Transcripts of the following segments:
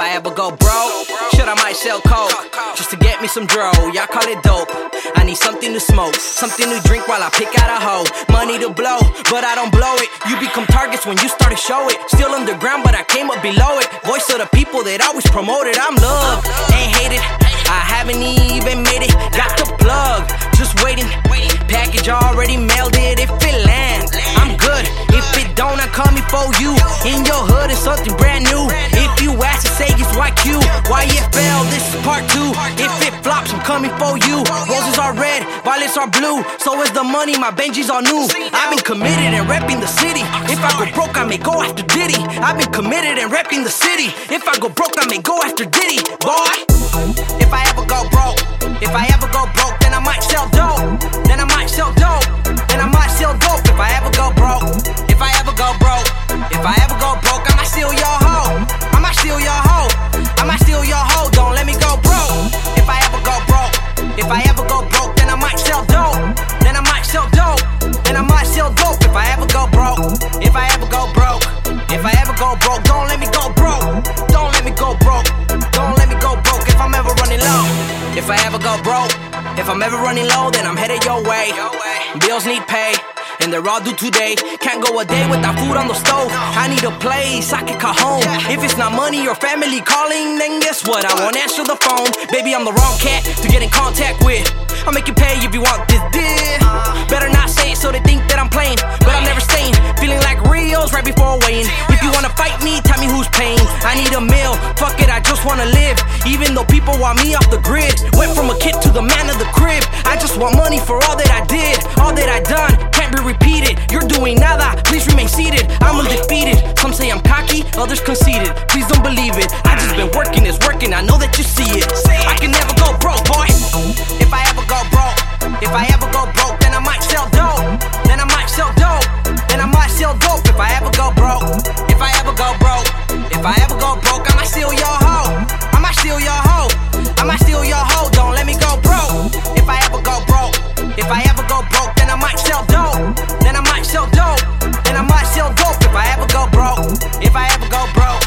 I ever go broke, shit, I might sell coke just to get me some dro. Y'all call it dope. I need something to smoke, something to drink while I pick out a hoe. Money to blow, but I don't blow it. You become targets when you start to show it. Still underground, but I came up below it. Voice of the people that always promoted. I'm loved, ain't hated. I haven't even made it. Got the plug, just waiting. Package already mailed it. If it land, I'm good. If it don't, I'm coming for you. In your hood, it's something brand new. YQ, YFL, this is part two. If it flops, I'm coming for you. Roses are red, violets are blue. So is the money, my Benjis are new. I've been committed and repping the city. If I go broke, I may go after Diddy. I've been committed and repping the city. If I go broke, I may go after Diddy, boy. Broke, then I might sell dope. Then I might sell dope. Then I might sell dope. If I ever go broke, if I ever go broke, if I ever go broke, don't let me go broke. Don't let me go broke. Don't let me go broke if I'm ever running low. If I ever go broke, if I'm ever running low, then I'm headed your way. Bills need pay. And they're all due today. Can't go a day without food on the stove. I need a place I can call home. If it's not money or family calling, then guess what? I won't answer the phone. Baby, I'm the wrong cat to get in contact with. I'll make you pay if you want this deal. Better not say it so they think that I'm playing. But I'm never staying. Feeling like Rios right before weighing. If you wanna fight me, tell me who's paying. I need a meal. Fuck it, I just wanna live. Even though people want me off the grid. Went from a kid to the man of the crib. I just want money for all that I did, all that I done. Can't be repeated. You're doing nada. Please remain seated. I'm undefeated. Some say I'm cocky, others conceited. Please don't believe it. I just been working, it's working. I know that you see it. I can never go broke, boy. Steal your hoe. I might steal your hoe. I might steal your hoe. Don't let me go broke. If I ever go broke, if I ever go broke, then I might sell dope. Then I might sell dope. Then I might sell dope. If I ever go broke, if I ever go broke,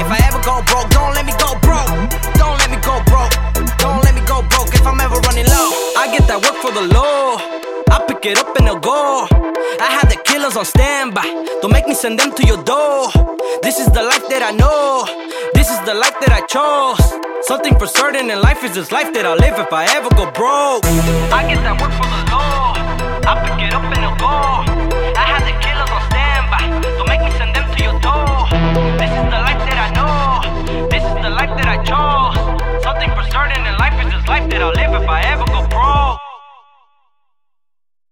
if I ever go broke, don't let me go broke. Don't let me go broke. Don't let me go broke if I'm ever running low. I get that work for the law. I pick it up and they'll go. On standby. Don't make me send them to your door. This is the life that I know. This is the life that I chose. Something for certain in life is this life that I'll live if I ever go broke. I get that work for the law. I pick it up and they'll go. I have the killers on standby. Don't make me send them to your door. This is the life that I know. This is the life that I chose. Something for certain in life is this life that I'll live if I ever go broke.